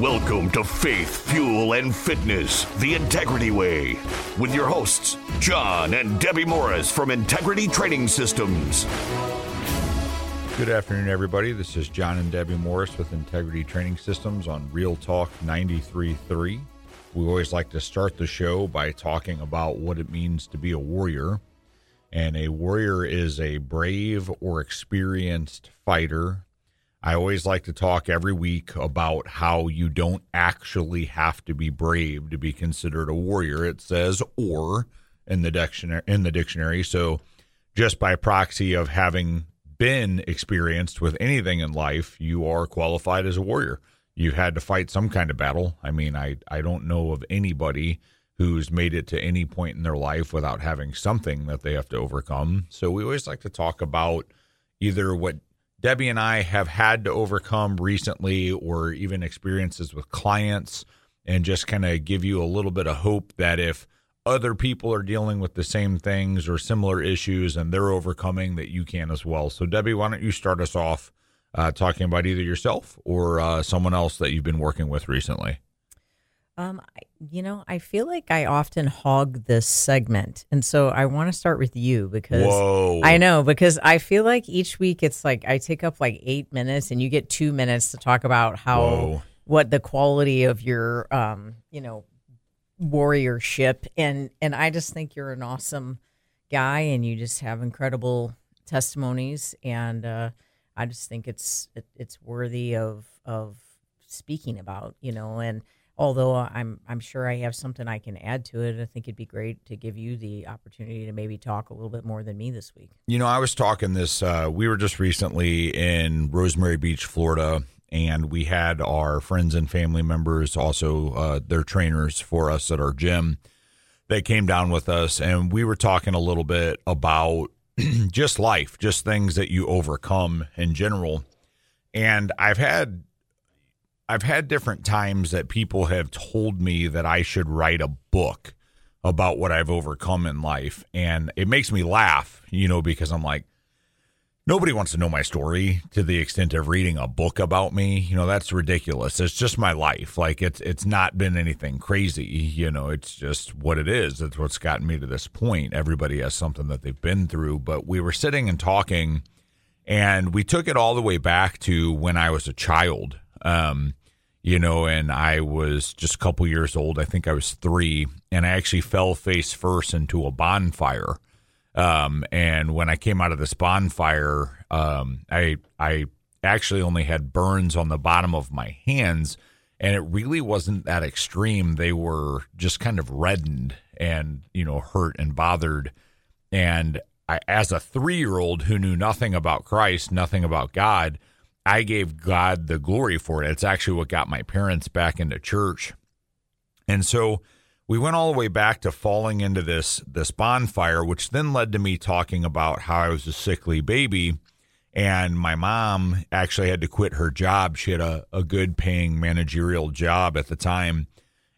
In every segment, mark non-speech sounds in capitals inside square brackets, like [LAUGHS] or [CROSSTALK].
Welcome to Faith, Fuel, and Fitness, the Integrity Way, with your hosts, John and Debbie Morris from Integrity Training Systems. Good afternoon, everybody. This is John and Debbie Morris with Integrity Training Systems on Real Talk 93.3. We always like to start the show by talking about what it means to be a warrior. And a warrior is a brave or experienced fighter I always like to talk every week about how you don't actually have to be brave to be considered a warrior. It says or in the dictionary in the dictionary. So just by proxy of having been experienced with anything in life, you are qualified as a warrior. You've had to fight some kind of battle. I mean, I I don't know of anybody who's made it to any point in their life without having something that they have to overcome. So we always like to talk about either what Debbie and I have had to overcome recently, or even experiences with clients, and just kind of give you a little bit of hope that if other people are dealing with the same things or similar issues and they're overcoming, that you can as well. So, Debbie, why don't you start us off uh, talking about either yourself or uh, someone else that you've been working with recently? Um, you know, I feel like I often hog this segment, and so I want to start with you because Whoa. I know because I feel like each week it's like I take up like eight minutes, and you get two minutes to talk about how Whoa. what the quality of your um, you know, warriorship, and and I just think you're an awesome guy, and you just have incredible testimonies, and uh, I just think it's it, it's worthy of of speaking about, you know, and although I'm I'm sure I have something I can add to it. I think it'd be great to give you the opportunity to maybe talk a little bit more than me this week. You know, I was talking this. Uh, we were just recently in Rosemary Beach, Florida, and we had our friends and family members, also uh, their trainers for us at our gym. They came down with us, and we were talking a little bit about [CLEARS THROAT] just life, just things that you overcome in general. And I've had I've had different times that people have told me that I should write a book about what I've overcome in life. And it makes me laugh, you know, because I'm like, nobody wants to know my story to the extent of reading a book about me. You know, that's ridiculous. It's just my life. Like it's it's not been anything crazy, you know, it's just what it is. That's what's gotten me to this point. Everybody has something that they've been through. But we were sitting and talking and we took it all the way back to when I was a child. Um, you know, and I was just a couple years old. I think I was three, and I actually fell face first into a bonfire. Um, and when I came out of this bonfire, um, I I actually only had burns on the bottom of my hands, and it really wasn't that extreme. They were just kind of reddened and you know hurt and bothered. And I, as a three year old who knew nothing about Christ, nothing about God I gave God the glory for it. It's actually what got my parents back into church. And so we went all the way back to falling into this this bonfire, which then led to me talking about how I was a sickly baby. And my mom actually had to quit her job. She had a, a good paying managerial job at the time.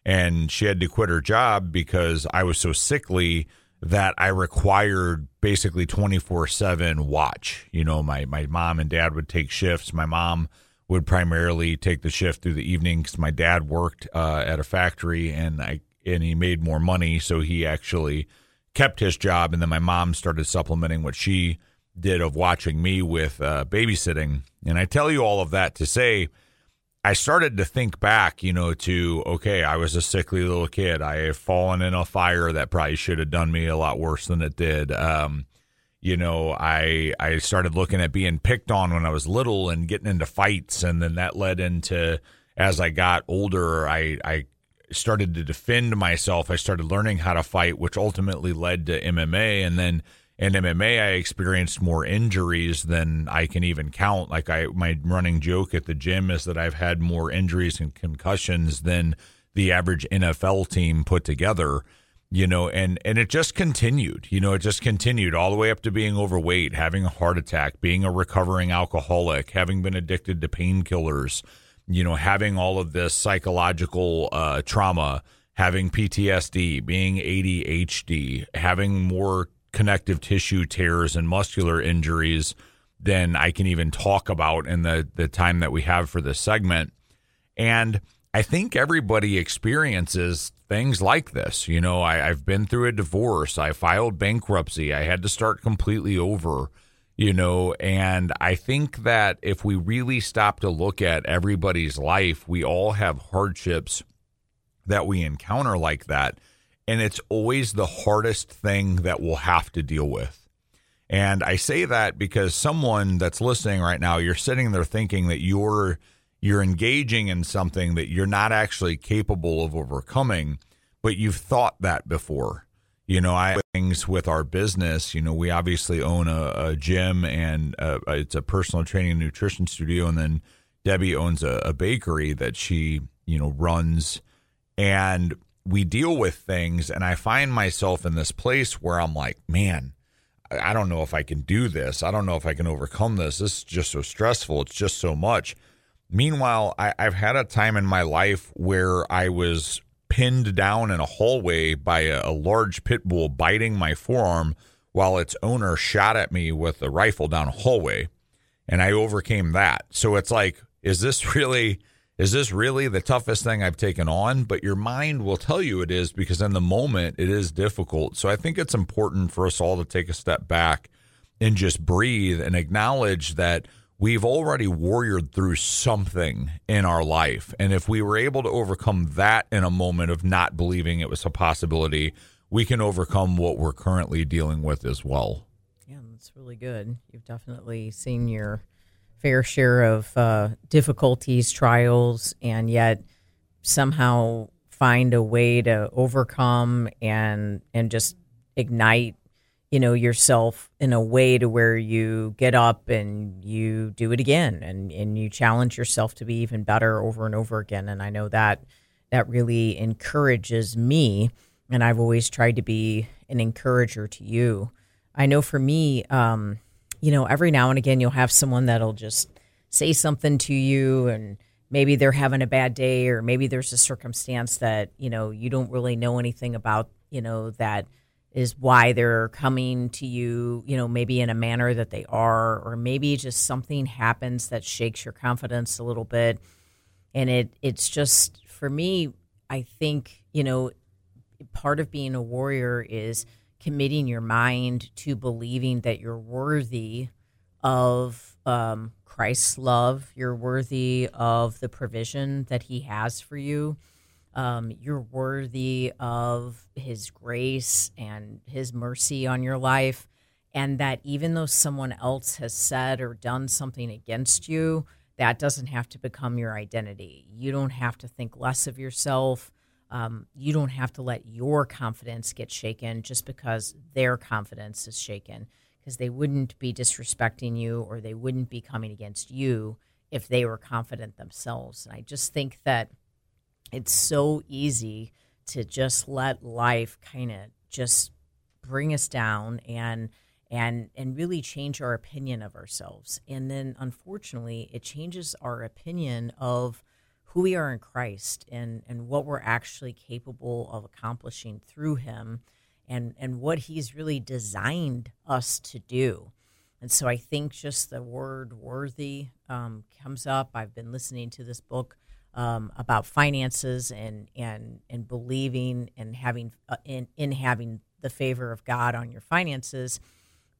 And she had to quit her job because I was so sickly that I required basically 24 7 watch. You know, my, my mom and dad would take shifts. My mom would primarily take the shift through the evening because my dad worked uh, at a factory and I and he made more money, so he actually kept his job. And then my mom started supplementing what she did of watching me with uh, babysitting. And I tell you all of that to say I started to think back, you know, to okay, I was a sickly little kid. I have fallen in a fire that probably should have done me a lot worse than it did. Um, you know, I I started looking at being picked on when I was little and getting into fights, and then that led into as I got older, I I started to defend myself. I started learning how to fight, which ultimately led to MMA, and then in MMA, I experienced more injuries than I can even count. Like I, my running joke at the gym is that I've had more injuries and concussions than the average NFL team put together you know and and it just continued you know it just continued all the way up to being overweight having a heart attack being a recovering alcoholic having been addicted to painkillers you know having all of this psychological uh, trauma having ptsd being adhd having more connective tissue tears and muscular injuries than i can even talk about in the the time that we have for this segment and I think everybody experiences things like this. You know, I, have been through a divorce. I filed bankruptcy. I had to start completely over, you know, and I think that if we really stop to look at everybody's life, we all have hardships that we encounter like that. And it's always the hardest thing that we'll have to deal with. And I say that because someone that's listening right now, you're sitting there thinking that you're you're engaging in something that you're not actually capable of overcoming, but you've thought that before. You know, I things with our business. You know, we obviously own a, a gym and a, it's a personal training and nutrition studio, and then Debbie owns a, a bakery that she you know runs, and we deal with things. And I find myself in this place where I'm like, man, I don't know if I can do this. I don't know if I can overcome this. This is just so stressful. It's just so much. Meanwhile, I, have had a time in my life where I was pinned down in a hallway by a, a large pit bull biting my forearm while its owner shot at me with a rifle down a hallway. And I overcame that. So it's like, is this [LAUGHS] really is this really the toughest thing I've taken on? But your mind will tell you it is because in the moment it is difficult. So I think it's important for us all to take a step back and just breathe and acknowledge that we've already warriored through something in our life. And if we were able to overcome that in a moment of not believing it was a possibility, we can overcome what we're currently dealing with as well. Yeah, that's really good. You've definitely seen your fair share of uh, difficulties, trials, and yet somehow find a way to overcome and and just ignite you know yourself in a way to where you get up and you do it again and and you challenge yourself to be even better over and over again and I know that that really encourages me and I've always tried to be an encourager to you. I know for me um you know every now and again you'll have someone that'll just say something to you and maybe they're having a bad day or maybe there's a circumstance that you know you don't really know anything about you know that is why they're coming to you, you know, maybe in a manner that they are, or maybe just something happens that shakes your confidence a little bit. And it it's just for me, I think, you know, part of being a warrior is committing your mind to believing that you're worthy of um, Christ's love, you're worthy of the provision that He has for you um, you're worthy of His grace and His mercy on your life. And that even though someone else has said or done something against you, that doesn't have to become your identity. You don't have to think less of yourself. Um, you don't have to let your confidence get shaken just because their confidence is shaken, because they wouldn't be disrespecting you or they wouldn't be coming against you if they were confident themselves. And I just think that it's so easy to just let life kind of just bring us down and and and really change our opinion of ourselves and then unfortunately it changes our opinion of who we are in Christ and and what we're actually capable of accomplishing through him and and what he's really designed us to do and so I think just the word worthy um, comes up. I've been listening to this book um, about finances and and and believing and having uh, in in having the favor of God on your finances,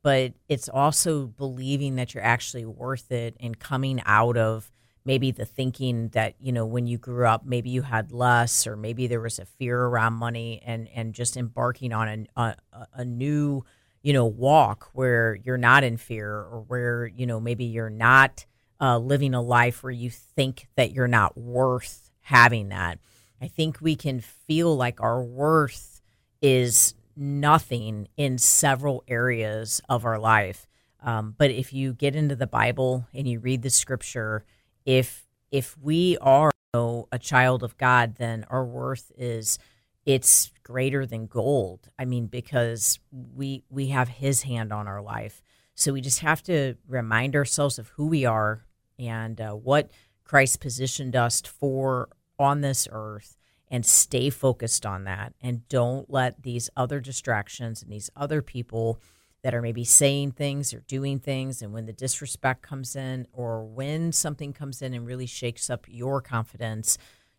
but it's also believing that you're actually worth it and coming out of maybe the thinking that you know when you grew up maybe you had less or maybe there was a fear around money and and just embarking on a a, a new you know walk where you're not in fear or where you know maybe you're not uh, living a life where you think that you're not worth having that. I think we can feel like our worth is nothing in several areas of our life. Um, but if you get into the Bible and you read the scripture, if if we are know, a child of God, then our worth is it's greater than gold. I mean, because we we have His hand on our life, so we just have to remind ourselves of who we are and uh, what Christ positioned us for on this earth, and stay focused on that, and don't let these other distractions and these other people that are maybe saying things or doing things and when the disrespect comes in or when something comes in and really shakes up your confidence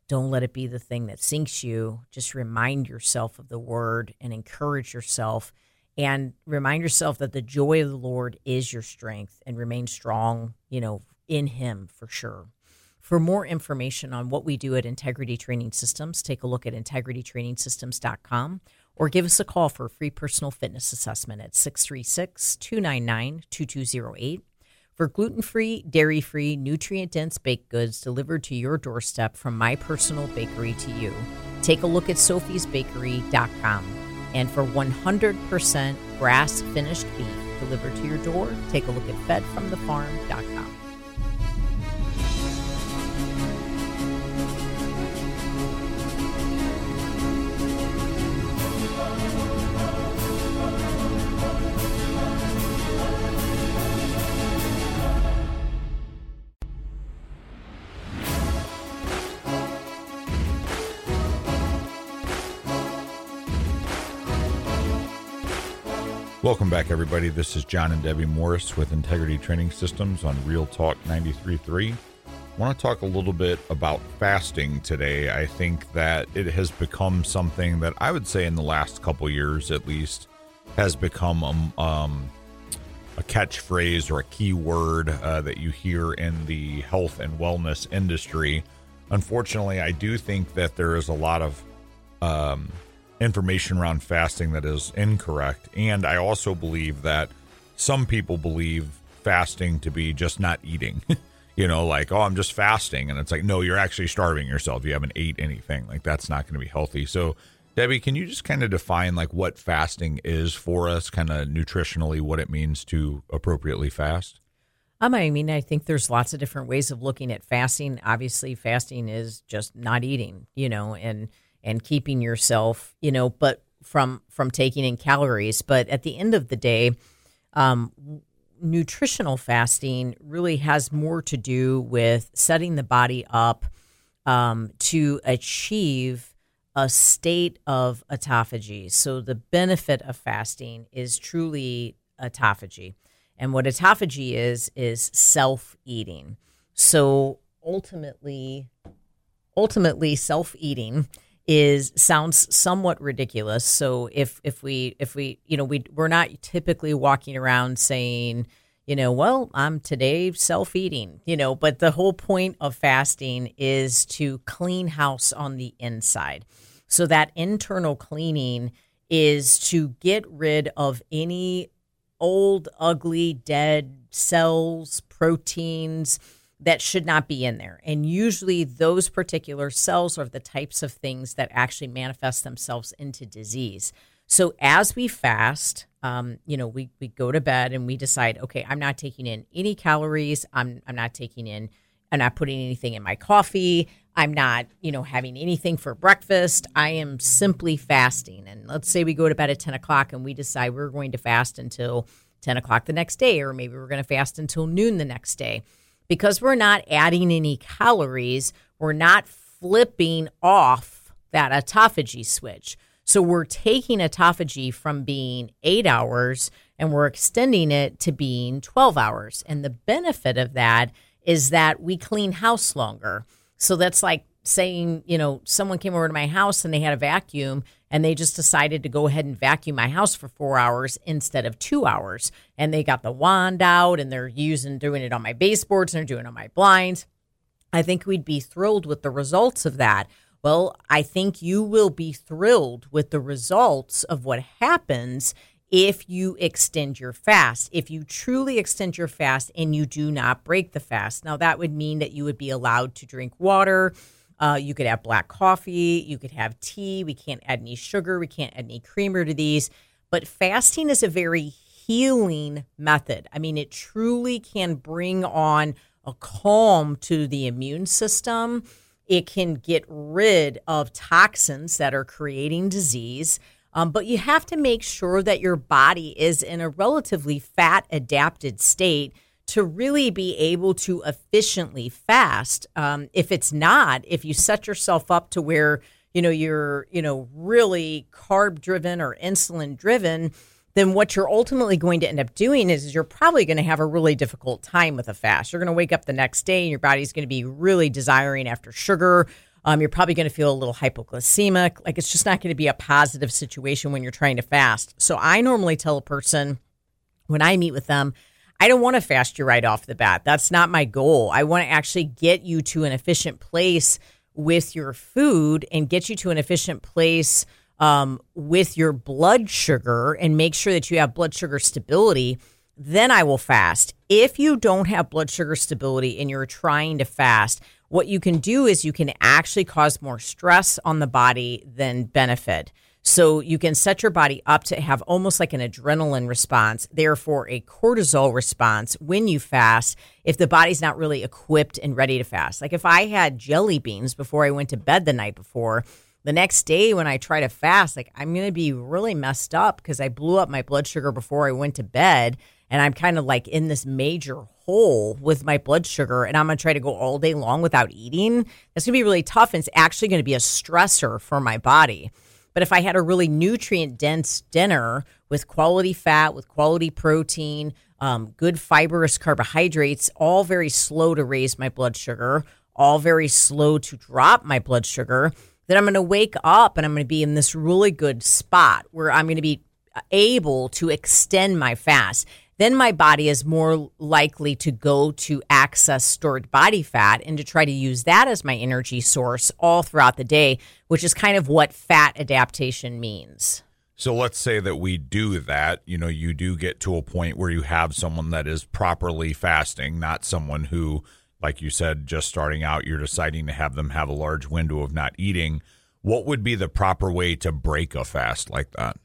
don't let it be the thing that sinks you. Just remind yourself of the word and encourage yourself and remind yourself that the joy of the lord is your strength and remain strong you know in him for sure. For more information on what we do at integrity training systems take a look at integritytrainingsystems.com or give us a call for a free personal fitness assessment at 636 299 2208 for gluten free, dairy free, nutrient dense baked goods delivered to your doorstep from my personal bakery to you. Take a look at sophiesbakery.com. And for 100% grass finished beef delivered to your door, take a look at fedfromthefarm.com. Welcome back, everybody. This is John and Debbie Morris with Integrity Training Systems on Real Talk 93.3. I want to talk a little bit about fasting today. I think that it has become something that I would say in the last couple years, at least, has become um, um, a catchphrase or a key word uh, that you hear in the health and wellness industry. Unfortunately, I do think that there is a lot of um, information around fasting that is incorrect. And I also believe that some people believe fasting to be just not eating. [LAUGHS] you know, like, oh, I'm just fasting. And it's like, no, you're actually starving yourself. You haven't ate anything. Like, that's not going to be healthy. So, Debbie, can you just kind of define like what fasting is for us, kind of nutritionally, what it means to appropriately fast? Um, I mean, I think there's lots of different ways of looking at fasting. Obviously, fasting is just not eating, you know, and and keeping yourself, you know, but from from taking in calories. But at the end of the day, um, nutritional fasting really has more to do with setting the body up um, to achieve a state of autophagy. So the benefit of fasting is truly autophagy. And what autophagy is is self-eating. So ultimately ultimately self-eating is sounds somewhat ridiculous. So if if we if we you know we we're not typically walking around saying you know well I'm today self eating you know but the whole point of fasting is to clean house on the inside. So that internal cleaning is to get rid of any old ugly dead cells proteins that should not be in there. And usually, those particular cells are the types of things that actually manifest themselves into disease. So, as we fast, um, you know, we, we go to bed and we decide, okay, I'm not taking in any calories. I'm, I'm not taking in, I'm not putting anything in my coffee. I'm not, you know, having anything for breakfast. I am simply fasting. And let's say we go to bed at 10 o'clock and we decide we're going to fast until 10 o'clock the next day, or maybe we're going to fast until noon the next day because we're not adding any calories, we're not flipping off that autophagy switch. So we're taking autophagy from being eight hours and we're extending it to being 12 hours. And the benefit of that is that we clean house longer. So that's like saying, you know, someone came over to my house and they had a vacuum and they just decided to go ahead and vacuum my house for four hours instead of two hours. And they got the wand out and they're using, doing it on my baseboards and they're doing it on my blinds. I think we'd be thrilled with the results of that. Well, I think you will be thrilled with the results of what happens if you extend your fast. If you truly extend your fast and you do not break the fast. Now, that would mean that you would be allowed to drink water uh, you could have black coffee. You could have tea. We can't add any sugar. We can't add any creamer to these. But fasting is a very healing method. I mean, it truly can bring on a calm to the immune system It can get rid of toxins that are creating disease. Um, but you have to make sure that your body is in a relatively fat adapted state to really be able to efficiently fast. Um, if it's not, if you set yourself up to where you know you're you know really carb driven or insulin driven, then what you're ultimately going to end up doing is, is you're probably going to have a really difficult time with a fast. You're going to wake up the next day and your body's going to be really desiring after sugar. Um, you're probably going to feel a little hypoglycemic. Like it's just not going to be a positive situation when you're trying to fast. So I normally tell a person when I meet with them, I don't want to fast you right off the bat. That's not my goal. I want to actually get you to an efficient place with your food and get you to an efficient place um, with your blood sugar and make sure that you have blood sugar stability. Then I will fast. If you don't have blood sugar stability and you're trying to fast, what you can do is you can actually cause more stress on the body than benefit. So you can set your body up to have almost like an adrenaline response, therefore a cortisol response when you fast if the body's not really equipped and ready to fast. Like if I had jelly beans before I went to bed the night before, the next day when I try to fast, like I'm going to be really messed up because I blew up my blood sugar before I went to bed and I'm kind of like in this major hole with my blood sugar and I'm going to try to go all day long without eating. That's going to be really tough and it's actually going to be a stressor for my body. But if I had a really nutrient dense dinner with quality fat, with quality protein, um, good fibrous carbohydrates, all very slow to raise my blood sugar, all very slow to drop my blood sugar, then I'm going to wake up and I'm going to be in this really good spot where I'm going to be able to extend my fast then my body is more likely to go to access stored body fat and to try to use that as my energy source all throughout the day, which is kind of what fat adaptation means. So let's say that we do that, you know, you do get to a point where you have someone that is properly fasting, not someone who, like you said, just starting out, you're deciding to have them have a large window of not eating. What would be the proper way to break a fast like that?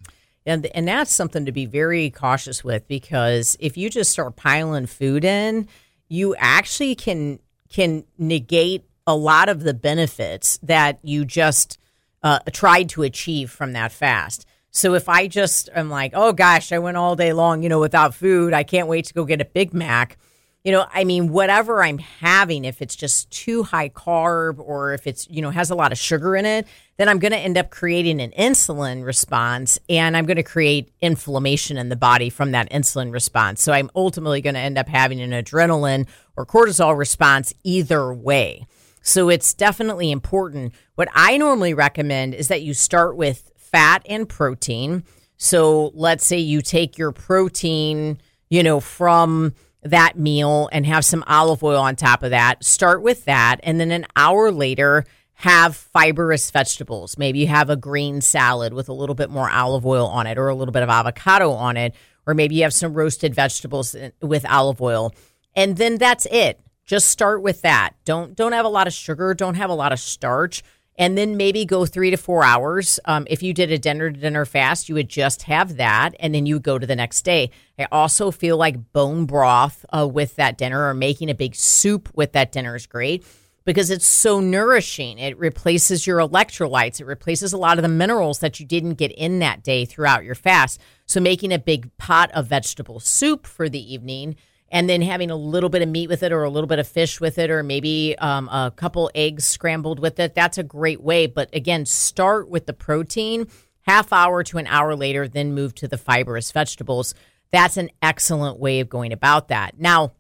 And and that's something to be very cautious with because if you just start piling food in, you actually can can negate a lot of the benefits that you just uh, tried to achieve from that fast. So if I just am like, oh gosh, I went all day long, you know, without food, I can't wait to go get a Big Mac you know, I mean, whatever I'm having, if it's just too high carb or if it's, you know, has a lot of sugar in it, then I'm going to end up creating an insulin response and I'm going to create inflammation in the body from that insulin response. So I'm ultimately going to end up having an adrenaline or cortisol response either way. So it's definitely important. What I normally recommend is that you start with fat and protein. So let's say you take your protein, you know, from that meal and have some olive oil on top of that. Start with that. And then an hour later, have fibrous vegetables. Maybe you have a green salad with a little bit more olive oil on it or a little bit of avocado on it. Or maybe you have some roasted vegetables with olive oil. And then that's it. Just start with that. Don't don't have a lot of sugar, don't have a lot of starch and then maybe go three to four hours. Um, if you did a dinner to dinner fast, you would just have that, and then you would go to the next day. I also feel like bone broth uh, with that dinner or making a big soup with that dinner is great because it's so nourishing. It replaces your electrolytes, it replaces a lot of the minerals that you didn't get in that day throughout your fast. So, making a big pot of vegetable soup for the evening and then having a little bit of meat with it or a little bit of fish with it or maybe um, a couple eggs scrambled with it that's a great way. But again start with the protein half hour to an hour later then move to the fibrous vegetables. That's an excellent way of going about that. Now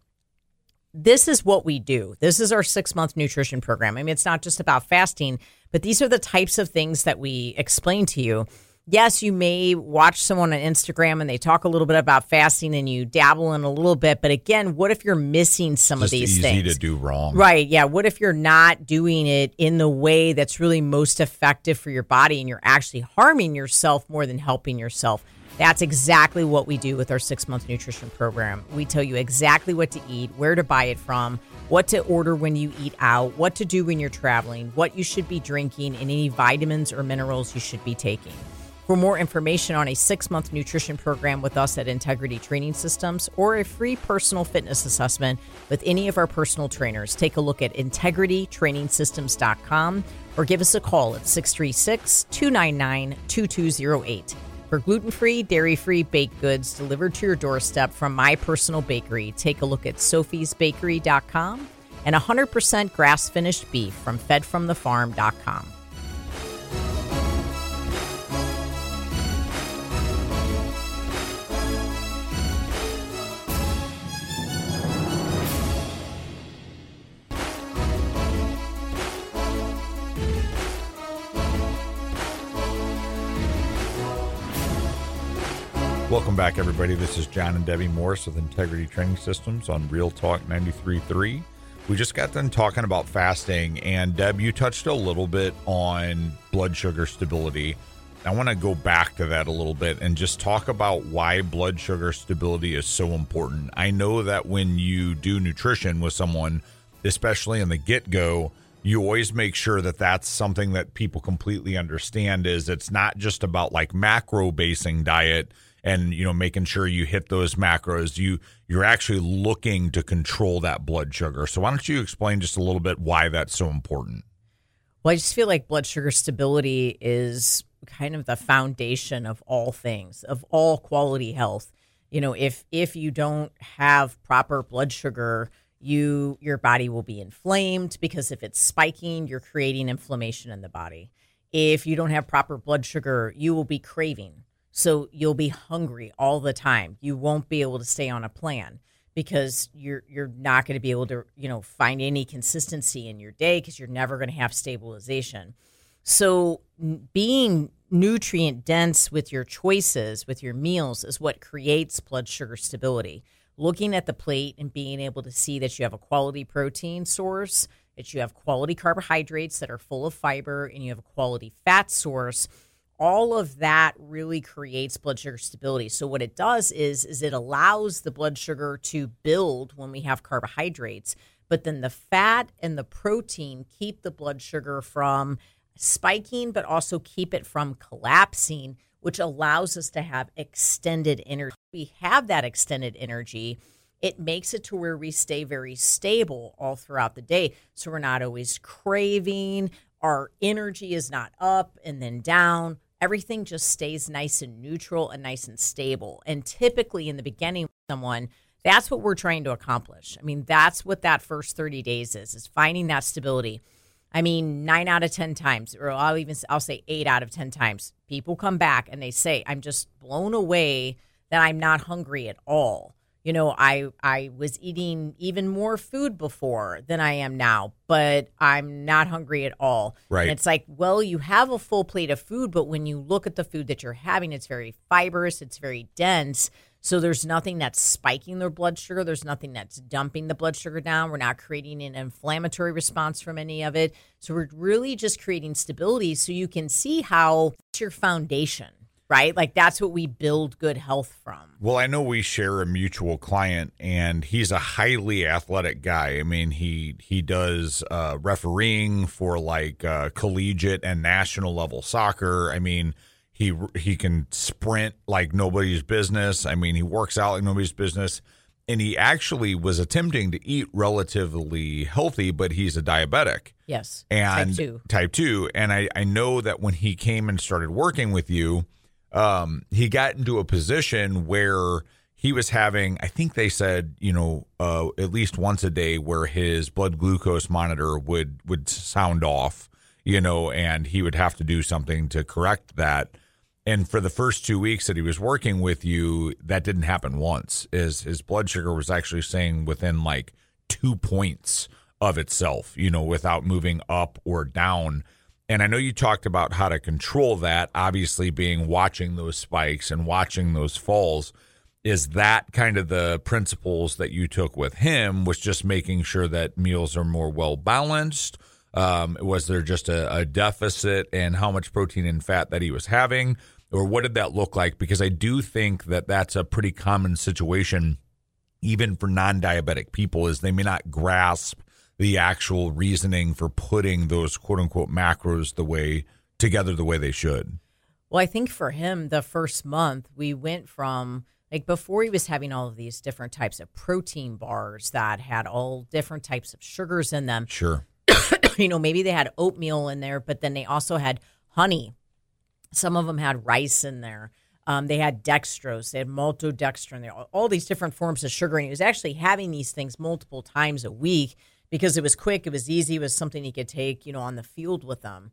this is what we do. This is our six month nutrition program. I mean it's not just about fasting but these are the types of things that we explain to you yes, you may watch someone on Instagram and they talk a little bit about fasting and you dabble in a little bit, but again, what if you're missing some Just of these easy things? Easy to do wrong. Right. Yeah. What if you're not doing it in the way that's really most effective for your body and you're actually harming yourself more than helping yourself? That's exactly what we do with our six month nutrition program. We tell you exactly what to eat, where to buy it from, what to order when you eat out, what to do when you're traveling, what you should be drinking, and any vitamins or minerals you should be taking. For more information on a six month nutrition program with us at Integrity Training Systems or a free personal fitness assessment with any of our personal trainers, take a look at integritytrainingsystems.com or give us a call at 636 299 2208. For gluten free, dairy free baked goods delivered to your doorstep from my personal bakery, take a look at sophiesbakery.com and 100% grass finished beef from fedfromthefarm.com. Welcome back, everybody. This is John and Debbie Morris with Integrity Training Systems on Real Talk 93.3. We just got done talking about fasting, and Deb, you touched a little bit on blood sugar stability. I want to go back to that a little bit and just talk about why blood sugar stability is so important. I know that when you do nutrition with someone, especially in the get go, you always make sure that that's something that people completely understand is it's not just about like macro basing diet and you know making sure you hit those macros you you're actually looking to control that blood sugar. So why don't you explain just a little bit why that's so important? Well i just feel like blood sugar stability is kind of the foundation of all things of all quality health. You know if if you don't have proper blood sugar you your body will be inflamed because if it's spiking you're creating inflammation in the body. If you don't have proper blood sugar you will be craving so you'll be hungry all the time. You won't be able to stay on a plan because you're you're not going to be able to, you know, find any consistency in your day because you're never going to have stabilization. So being nutrient dense with your choices, with your meals is what creates blood sugar stability. Looking at the plate and being able to see that you have a quality protein source, that you have quality carbohydrates that are full of fiber and you have a quality fat source all of that really creates blood sugar stability. So what it does is is it allows the blood sugar to build when we have carbohydrates, but then the fat and the protein keep the blood sugar from spiking but also keep it from collapsing, which allows us to have extended energy. We have that extended energy it makes it to where we stay very stable all throughout the day. So we're not always craving, our energy is not up and then down everything just stays nice and neutral and nice and stable. And typically in the beginning someone, that's what we're trying to accomplish. I mean, that's what that first 30 days is, is finding that stability. I mean, nine out of 10 times, or I'll even, I'll say eight out of 10 times, people come back and they say, I'm just blown away that I'm not hungry at all you know i i was eating even more food before than i am now but i'm not hungry at all. Right. and it's like well you have a full plate of food but when you look at the food that you're having it's very fibrous it's very dense. So there's nothing that's spiking their blood sugar. There's nothing that's dumping the blood sugar down. We're not creating an inflammatory response from any of it. So we're really just creating stability so you can see how it's your foundation right? Like that's what we build good health from. Well, I know we share a mutual client, and he's a highly athletic guy. I mean, he he does uh, refereeing for like uh, collegiate and national level soccer. I mean. He, he can sprint like nobody's business. I mean, he works out like nobody's business. And he actually was attempting to eat relatively healthy, but he's a diabetic. Yes. And type two. Type two. And I, I know that when he came and started working with you, um, he got into a position where he was having, I think they said, you know, uh, at least once a day where his blood glucose monitor would would sound off, you know, and he would have to do something to correct that. And for the first two weeks that he was working with you, that didn't happen once. Is his blood sugar was actually staying within like two points of itself, you know, without moving up or down. And I know you talked about how to control that, obviously being watching those spikes and watching those falls. Is that kind of the principles that you took with him? Was just making sure that meals are more well balanced? Um, was there just a, a deficit in how much protein and fat that he was having? Or what did that look like? Because I do think that that's a pretty common situation, even for non diabetic people, is they may not grasp the actual reasoning for putting those quote unquote macros the way together the way they should. Well, I think for him, the first month we went from like before he was having all of these different types of protein bars that had all different types of sugars in them. Sure. [COUGHS] you know, maybe they had oatmeal in there, but then they also had honey. Some of them had rice in there. Um, they had dextrose, they had maltodextrin, they all, all these different forms of sugar. And he was actually having these things multiple times a week because it was quick, it was easy, it was something he could take, you know, on the field with them.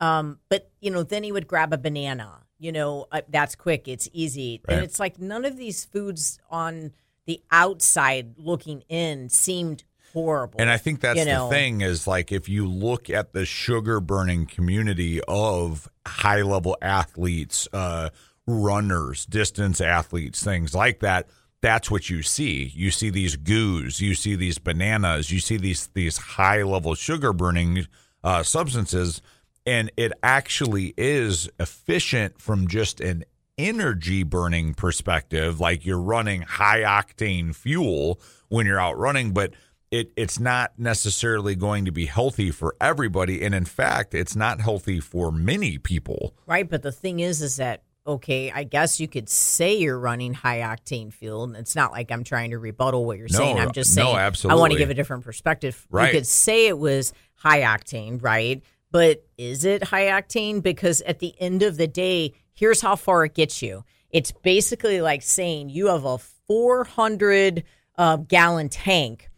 Um, but you know, then he would grab a banana. You know, uh, that's quick, it's easy, Right. and it's like none of these foods on the outside looking in seemed horrible. And I think that's you the thing is like if you look at the sugar burning community of high level athletes, uh, runners, distance athletes, things like that, that's what you see. You see these goos, you see these bananas, you see these these high level sugar burning uh, substances, and it actually is efficient from just an energy burning perspective. Like you're running high octane fuel when you're out running, but it it's not necessarily going to be healthy for everybody, and in fact, it's not healthy for many people. Right, but the thing is, is that okay? I guess you could say you're running high octane fuel, and it's not like I'm trying to rebuttal what you're No, saying. I'm just saying no, saying I want to give a different perspective. Right. You could say it was high octane, right? But is it high octane? Because at the end of the day, here's how far it gets you. It's basically like saying you have a 400 uh, gallon tank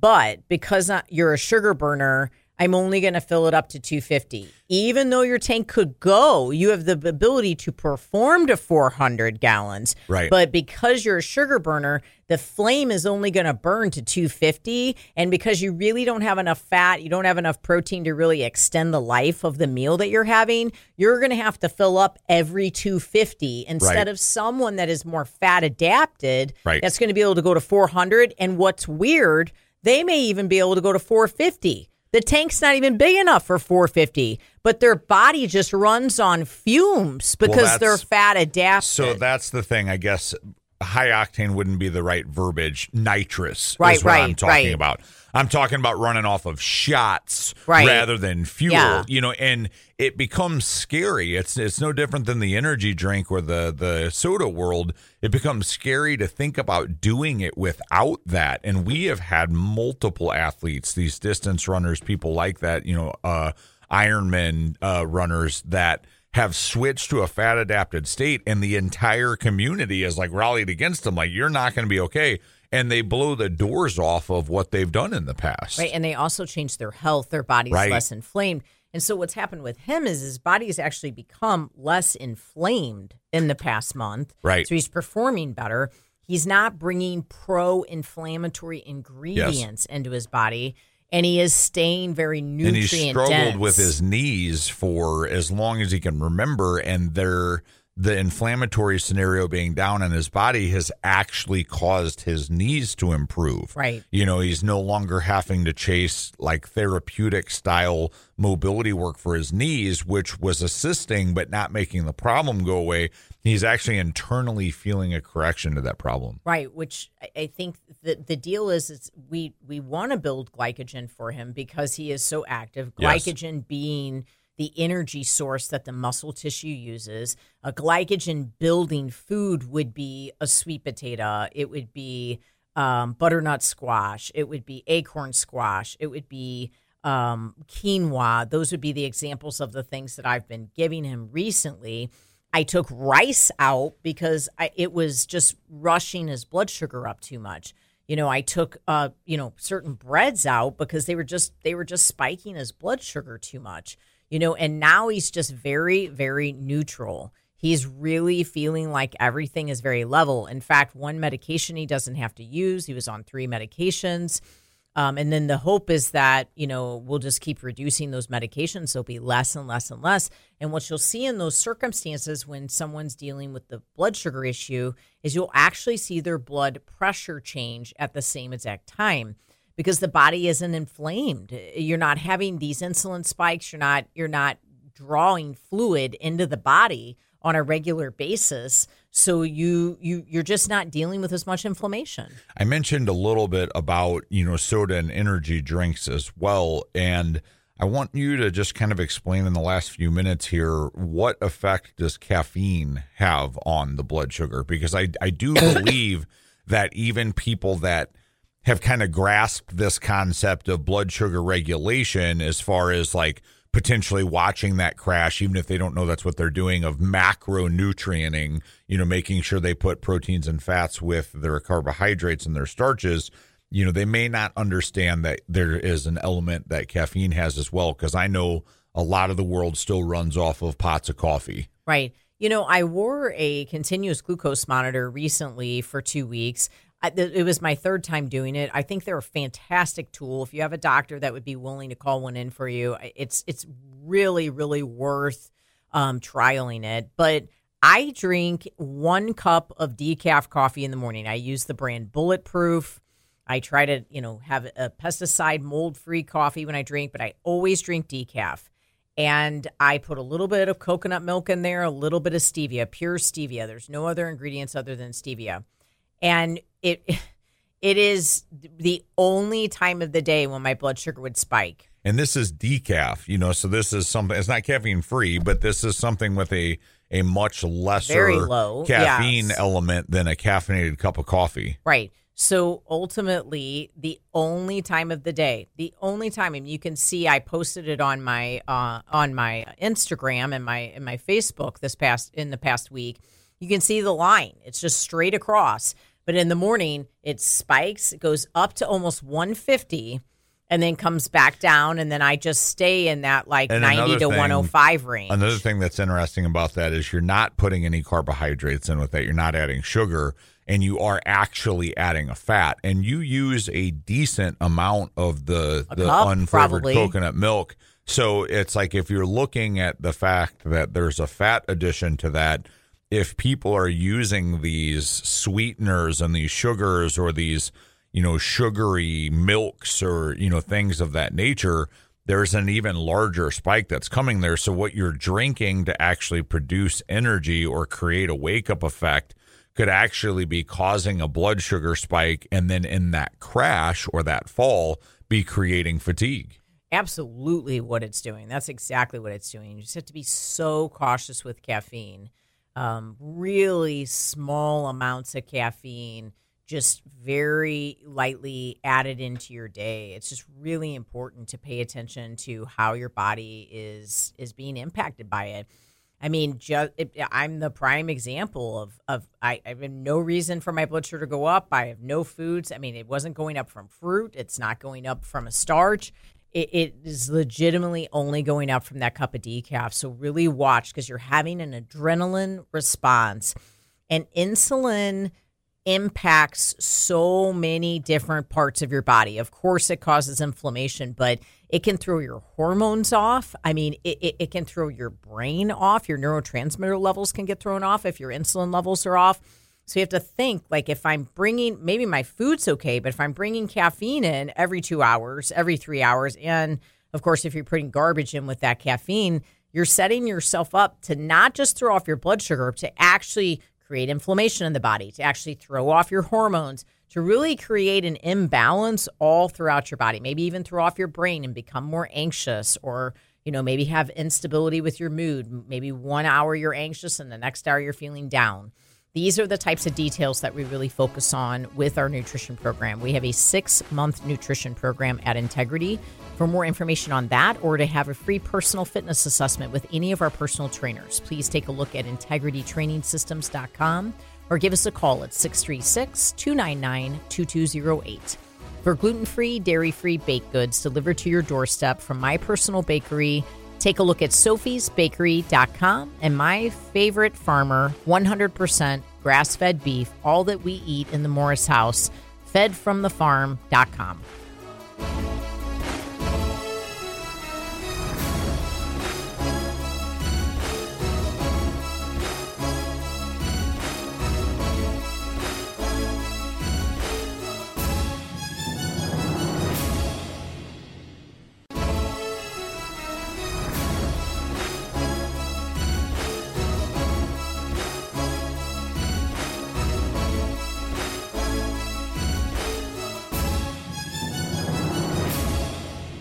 but because you're a sugar burner, I'm only going to fill it up to 250. Even though your tank could go, you have the ability to perform to 400 gallons. Right. But because you're a sugar burner, the flame is only going to burn to 250. And because you really don't have enough fat, you don't have enough protein to really extend the life of the meal that you're having, you're going to have to fill up every 250 instead Right. of someone that is more fat adapted Right. that's going to be able to go to 400. And what's weird, they may even be able to go to 450. The tank's not even big enough for 450, but their body just runs on fumes because they're fat adapted. So that's the thing, I guess. High octane wouldn't be the right verbiage. Nitrous Right, is what I'm talking right. about. I'm talking about running off of shots Right. rather than fuel. Yeah. You know, and it becomes scary. It's it's no different than the energy drink or the the soda world. It becomes scary to think about doing it without that. And we have had multiple athletes, these distance runners, people like that. You know, uh, Ironman uh, runners that have switched to a fat adapted state and the entire community is like rallied against them like you're not going to be okay and they blow the doors off of what they've done in the past Right. And they also change their health. Their body's Right. less inflamed. And so what's happened with him is his body has actually become less inflamed in the past month. Right. So he's performing better. He's not bringing pro inflammatory ingredients into his body. And he is staying very nutrient. and he struggled dense. with his knees for as long as he can remember and they're the inflammatory scenario being down in his body has actually caused his knees to improve. Right. You know, he's no longer having to chase like therapeutic style mobility work for his knees, which was assisting but not making the problem go away. He's actually internally feeling a correction to that problem. Right, which I- think the the deal is, is we we want to build glycogen for him because he is so active. Yes. Glycogen being the energy source that the muscle tissue uses. A glycogen building food would be a sweet potato. It would be um, butternut squash. It would be acorn squash. It would be um, quinoa. Those would be the examples of the things that I've been giving him recently. I took rice out because I, it was just rushing his blood sugar up too much. You know, I took uh, you know, certain breads out because they were just they were just spiking his blood sugar too much. You know, and now he's just very very neutral. He's really feeling like everything is very level. In fact, one medication he doesn't have to use. He was on three medications. Um, and then the hope is that, you know, we'll just keep reducing those medications. There'll be less and less and less. And what you'll see in those circumstances when someone's dealing with the blood sugar issue is you'll actually see their blood pressure change at the same exact time because the body isn't inflamed. You're not having these insulin spikes. You're not, you're not drawing fluid into the body on a regular basis. So you, you, you're just not dealing with as much inflammation. I mentioned a little bit about, you know, soda and energy drinks as well. And I want you to just kind of explain in the last few minutes here what effect does caffeine have on the blood sugar? Because I, I do [COUGHS] believe that even people that have kind of grasped this concept of blood sugar regulation as far as like potentially watching that crash, even if they don't know that's what they're doing, of macronutrienting, you know, making sure they put proteins and fats with their carbohydrates and their starches you know, they may not understand that there is an element that caffeine has as well. Because I know a lot of the world still runs off of pots of coffee. Right. You know, I wore a continuous glucose monitor recently for two weeks. It was my third time doing it. I think they're a fantastic tool. If you have a doctor that would be willing to call one in for you, it's it's really really worth um, trialing it. But I drink one cup of decaf coffee in the morning. I use the brand Bulletproof. I try to, you know, have a pesticide mold free coffee when I drink, but I always drink decaf. And I put a little bit of coconut milk in there, a little bit of stevia, pure stevia. There's no other ingredients other than stevia. And it [LAUGHS] it is the only time of the day when my blood sugar would spike. And this is decaf, you know, so this is something it's not caffeine free, but this is something with a a much lesser Very low caffeine yes. element than a caffeinated cup of coffee. Right. So ultimately, the only time of the day, the only time, and you can see, I posted it on my uh, on my Instagram and my and my Facebook this past in the past week. You can see the line; it's just straight across. But in the morning, it spikes, it goes up to almost 150, and then comes back down, and then I just stay in that like And 90 to thing- 105 range. Another thing that's interesting about that is you're not putting any carbohydrates in with that. You're not adding sugar, and you are actually adding a fat. And you use a decent amount of the A the cup, unflavored probably. coconut milk. So it's like if you're looking at the fact that there's a fat addition to that, if people are using these sweeteners and these sugars or these you know sugary milks or you know things of that nature there's an even larger spike that's coming there so what you're drinking to actually produce energy or create a wake up effect could actually be causing a blood sugar spike and then in that crash or that fall be creating fatigue absolutely what it's doing. That's exactly what it's doing. You just have to be so cautious with caffeine. Um, really small amounts of caffeine, just very lightly added into your day. It's just really important to pay attention to how your body is is being impacted by it. I mean, just I'm the prime example of of I, I have no reason for my blood sugar to go up. I have no foods. I mean, it wasn't going up from fruit. It's not going up from a starch. It, it is legitimately only going up from that cup of decaf. So really watch because you're having an adrenaline response, and insulin impacts so many different parts of your body. Of course, it causes inflammation, but it can throw your hormones off. I mean, it, it, it can throw your brain off. Your neurotransmitter levels can get thrown off if your insulin levels are off. So you have to think like if I'm bringing maybe my food's okay, but if I'm bringing caffeine in every two hours, every three hours, and of course, if you're putting garbage in with that caffeine, you're setting yourself up to not just throw off your blood sugar, to actually create inflammation in the body, to actually throw off your hormones, to really create an imbalance all throughout your body, maybe even throw off your brain and become more anxious or you know maybe have instability with your mood. Maybe one hour you're anxious and the next hour you're feeling down these are the types of details that we really focus on with our nutrition program. We have a six month nutrition program at Integrity. For more information on that or to have a free personal fitness assessment with any of our personal trainers, please take a look at integritytrainingsystems.com or give us a call at 636 299 2208. For gluten free, dairy free baked goods delivered to your doorstep from my personal bakery, Take a look at sophiesbakery.com and my favorite farmer, 100% grass fed beef, all that we eat in the Morris house, fedfromthefarm.com.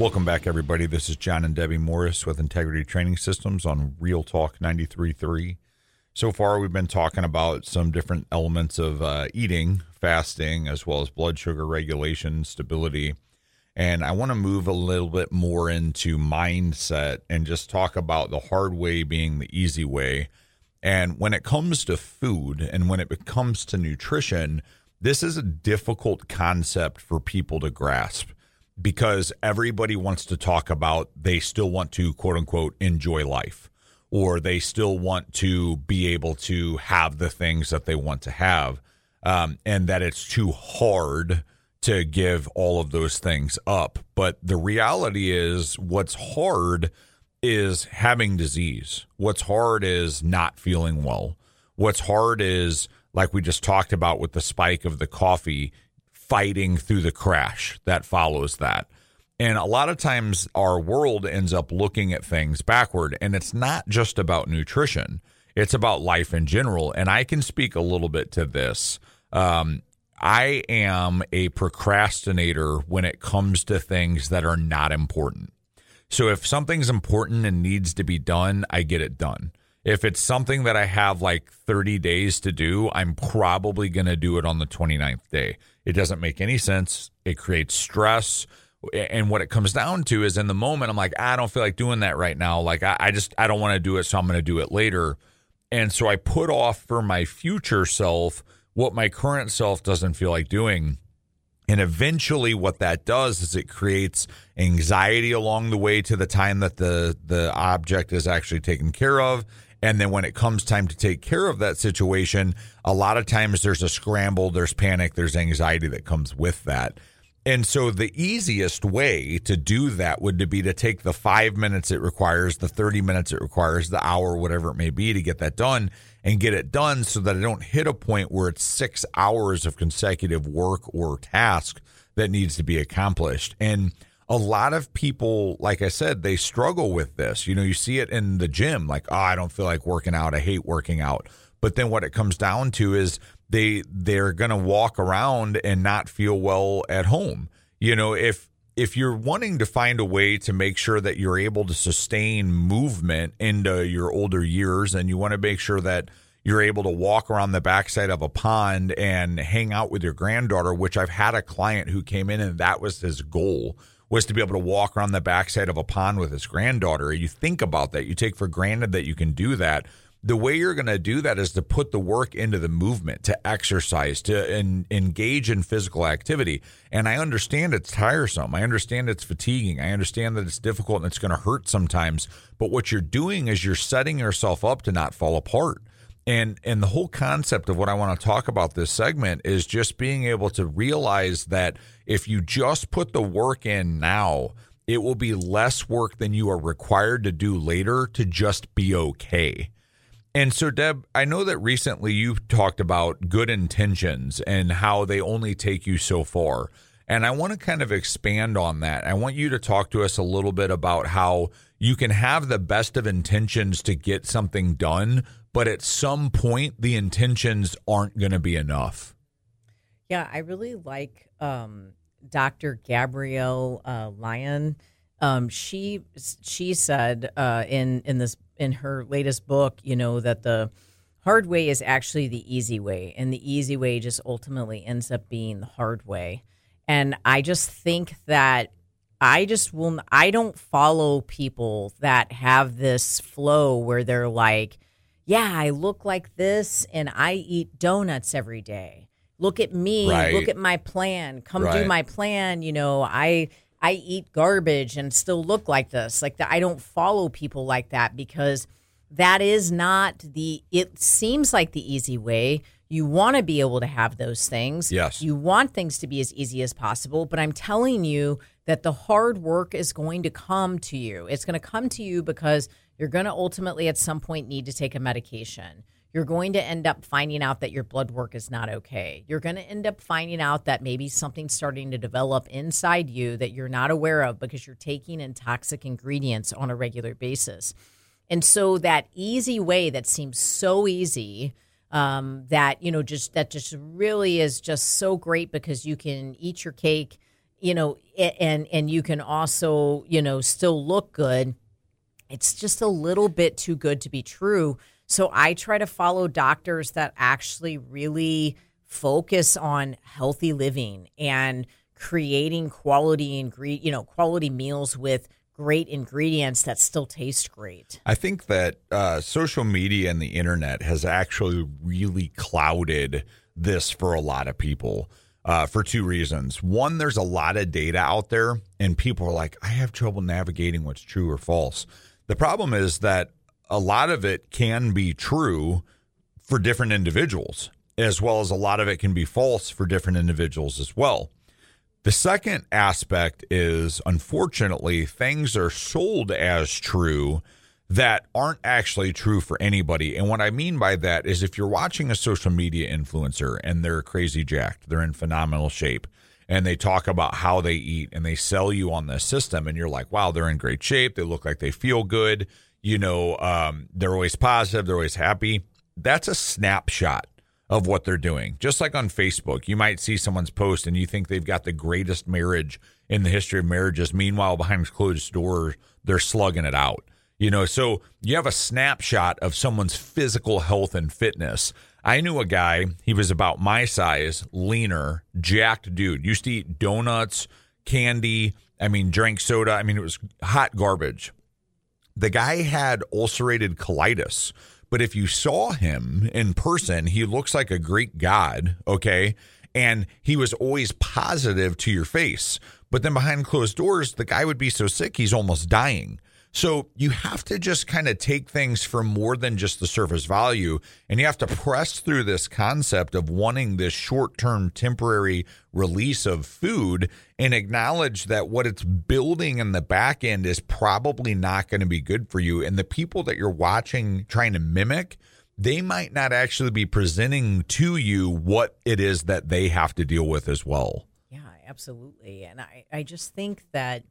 Welcome back, everybody. This is John and Debbie Morris with Integrity Training Systems on Real Talk 93.3. So far, we've been talking about some different elements of uh, eating, fasting, as well as blood sugar regulation, stability. And I want to move a little bit more into mindset and just talk about the hard way being the easy way. And when it comes to food and when it comes to nutrition, this is a difficult concept for people to grasp because everybody wants to talk about they still want to quote unquote enjoy life or they still want to be able to have the things that they want to have um, and that it's too hard to give all of those things up. But the reality is, what's hard is having disease. What's hard is not feeling well. What's hard is, like we just talked about with the spike of the coffee, fighting through the crash that follows that. And a lot of times our world ends up looking at things backward, and it's not just about nutrition, it's about life in general. And I can speak a little bit to this. Um, I am a procrastinator when it comes to things that are not important. So if something's important and needs to be done, I get it done. If it's something that I have like 30 days to do, I'm probably going to do it on the 29th day. It doesn't make any sense. It creates stress. And what it comes down to is in the moment, I'm like, ah, I don't feel like doing that right now. Like, I, I just, I don't want to do it. So I'm going to do it later. And so I put off for my future self what my current self doesn't feel like doing. And eventually, what that does is it creates anxiety along the way to the time that the, the object is actually taken care of. And then when it comes time to take care of that situation, a lot of times there's a scramble, there's panic, there's anxiety that comes with that. And so the easiest way to do that would be to take the five minutes it requires, the 30 minutes it requires, the hour, whatever it may be to get that done and get it done so that I don't hit a point where it's six hours of consecutive work or task that needs to be accomplished. And a lot of people, like I said, they struggle with this. You know, you see it in the gym, like, oh, I don't feel like working out. I hate working out. But then what it comes down to is they they're going to walk around and not feel well at home. You know, if if you're wanting to find a way to make sure that you're able to sustain movement into your older years and you want to make sure that you're able to walk around the backside of a pond and hang out with your granddaughter, which I've had a client who came in and that was his goal was to be able to walk around the backside of a pond with his granddaughter. You think about that. You take for granted that you can do that the way you're going to do that is to put the work into the movement, to exercise, to en- engage in physical activity. And I understand it's tiresome. I understand it's fatiguing. I understand that it's difficult and it's going to hurt sometimes. But what you're doing is you're setting yourself up to not fall apart. And and the whole concept of what I want to talk about this segment is just being able to realize that if you just put the work in now, it will be less work than you are required to do later to just be okay. And so, Deb, I know that recently you've talked about good intentions and how they only take you so far. And I want to kind of expand on that. I want you to talk to us a little bit about how you can have the best of intentions to get something done, but at some point, the intentions aren't going to be enough. Yeah, I really like um, Dr. Gabrielle uh, Lyon. Um, she she said uh, in in this in her latest book, you know, that the hard way is actually the easy way, and the easy way just ultimately ends up being the hard way. And I just think that I just will, I don't follow people that have this flow where they're like, yeah, I look like this and I eat donuts every day. Look at me. Right. Look at my plan. Come right. do my plan. You know, I I eat garbage and still look like this. Like that, I don't follow people like that because that is not the. It seems like the easy way. You want to be able to have those things. Yes. You want things to be as easy as possible. But I'm telling you that the hard work is going to come to you. It's going to come to you because you're going to ultimately at some point need to take a medication you're going to end up finding out that your blood work is not okay. You're going to end up finding out that maybe something's starting to develop inside you that you're not aware of because you're taking in toxic ingredients on a regular basis. And so that easy way that seems so easy um, that you know just that just really is just so great because you can eat your cake you know, and and you can also, you know, still look good. It's just a little bit too good to be true. So I try to follow doctors that actually really focus on healthy living and creating quality ingredient, you know, quality meals with great ingredients that still taste great. I think that uh, social media and the internet has actually really clouded this for a lot of people uh, for two reasons. One, there's a lot of data out there, and people are like, I have trouble navigating what's true or false. The problem is that a lot of it can be true for different individuals, as well as a lot of it can be false for different individuals as well. The second aspect is unfortunately, things are sold as true that aren't actually true for anybody. And what I mean by that is if you're watching a social media influencer and they're crazy jacked, they're in phenomenal shape, and they talk about how they eat and they sell you on this system, and you're like, wow, they're in great shape. They look like they feel good. You know, um, they're always positive, they're always happy. That's a snapshot of what they're doing. Just like on Facebook, you might see someone's post and you think they've got the greatest marriage in the history of marriages. Meanwhile, behind closed doors, they're slugging it out. You know, so you have a snapshot of someone's physical health and fitness. I knew a guy, he was about my size, leaner, jacked dude. Used to eat donuts, candy, I mean, drank soda. I mean, it was hot garbage. The guy had ulcerated colitis but if you saw him in person, he looks like a Greek god, okay? And he was always positive to your face. But then behind closed doors, the guy would be so sick, he's almost dying. So you have to just kind of take things for more than just the surface value. And you have to press through this concept of wanting this short term temporary release of food and acknowledge that what it's building in the back end is probably not going to be good for you. And the people that you're watching trying to mimic, they might not actually be presenting to you what it is that they have to deal with as well. Yeah, absolutely. And I, I just think that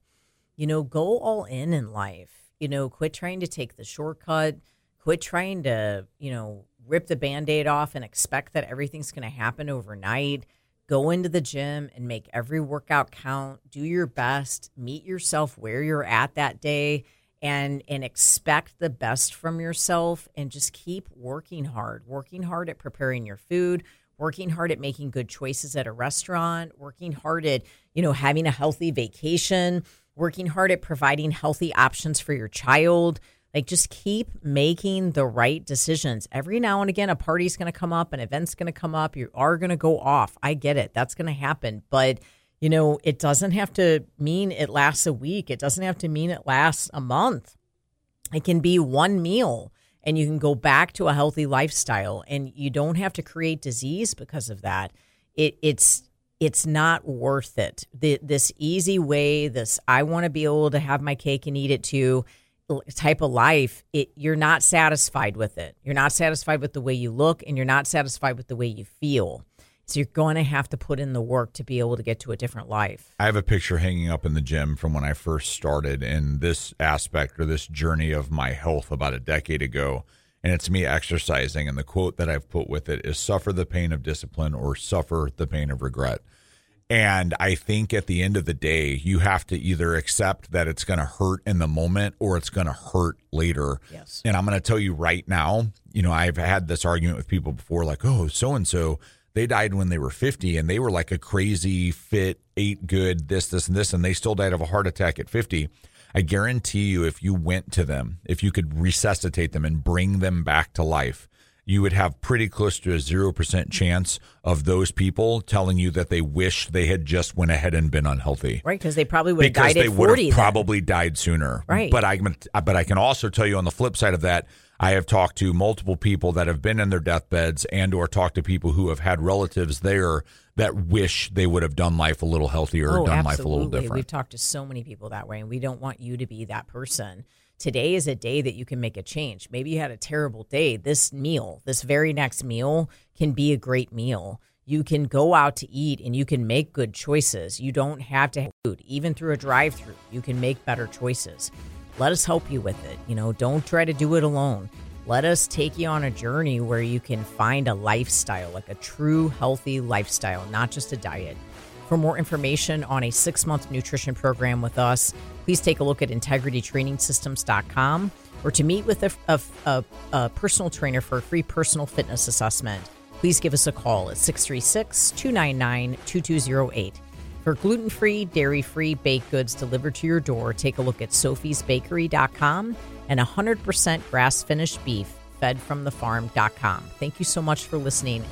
you know, go all in in life. You know, quit trying to take the shortcut. Quit trying to, you know, rip the band aid off and expect that everything's going to happen overnight. Go into the gym and make every workout count. Do your best. Meet yourself where you're at that day and and expect the best from yourself and just keep working hard. Working hard at preparing your food, working hard at making good choices at a restaurant, working hard at, you know, having a healthy vacation working hard at providing healthy options for your child. Like just keep making the right decisions. Every now and again, a party's going to come up, an event's going to come up. You are going to go off. I get it. That's going to happen. But, you know, it doesn't have to mean it lasts a week, it doesn't have to mean it lasts a month. It can be one meal and you can go back to a healthy lifestyle and you don't have to create disease because of that. It, it's it's not worth it. The, this easy way, this I want to be able to have my cake and eat it too type of life, it you're not satisfied with it. You're not satisfied with the way you look and you're not satisfied with the way you feel. So you're going to have to put in the work to be able to get to a different life. I have a picture hanging up in the gym from when I first started in this aspect or this journey of my health about a decade ago. And it's me exercising. And the quote that I've put with it is suffer the pain of discipline or suffer the pain of regret. And I think at the end of the day, you have to either accept that it's going to hurt in the moment or it's going to hurt later. Yes. And I'm going to tell you right now, you know, I've had this argument with people before like, oh, so and so, they died when they were 50 and they were like a crazy, fit, ate good, this, this, and this, and they still died of a heart attack at 50. I guarantee you, if you went to them, if you could resuscitate them and bring them back to life, you would have pretty close to a 0% chance of those people telling you that they wish they had just went ahead and been unhealthy. Right, because they probably would have because died they would 40 have probably died sooner. Right. But I but I can also tell you on the flip side of that, I have talked to multiple people that have been in their deathbeds and or talked to people who have had relatives there that wish they would have done life a little healthier oh, or done absolutely. life a little different. We've talked to so many people that way and we don't want you to be that person today is a day that you can make a change. Maybe you had a terrible day. This meal, this very next meal, can be a great meal. You can go out to eat and you can make good choices. You don't have to have food, even through a drive through. You can make better choices. Let us help you with it. You know, don't try to do it alone. Let us take you on a journey where you can find a lifestyle, like a true healthy lifestyle, not just a diet. For more information on a six month nutrition program with us, please take a look at integritytrainingsystems.com or to meet with a, a, a, a personal trainer for a free personal fitness assessment. Please give us a call at 636 299 2208. For gluten free, dairy free baked goods delivered to your door, take a look at sophiesbakery.com and 100% grass finished beef fed from the farm.com. Thank you so much for listening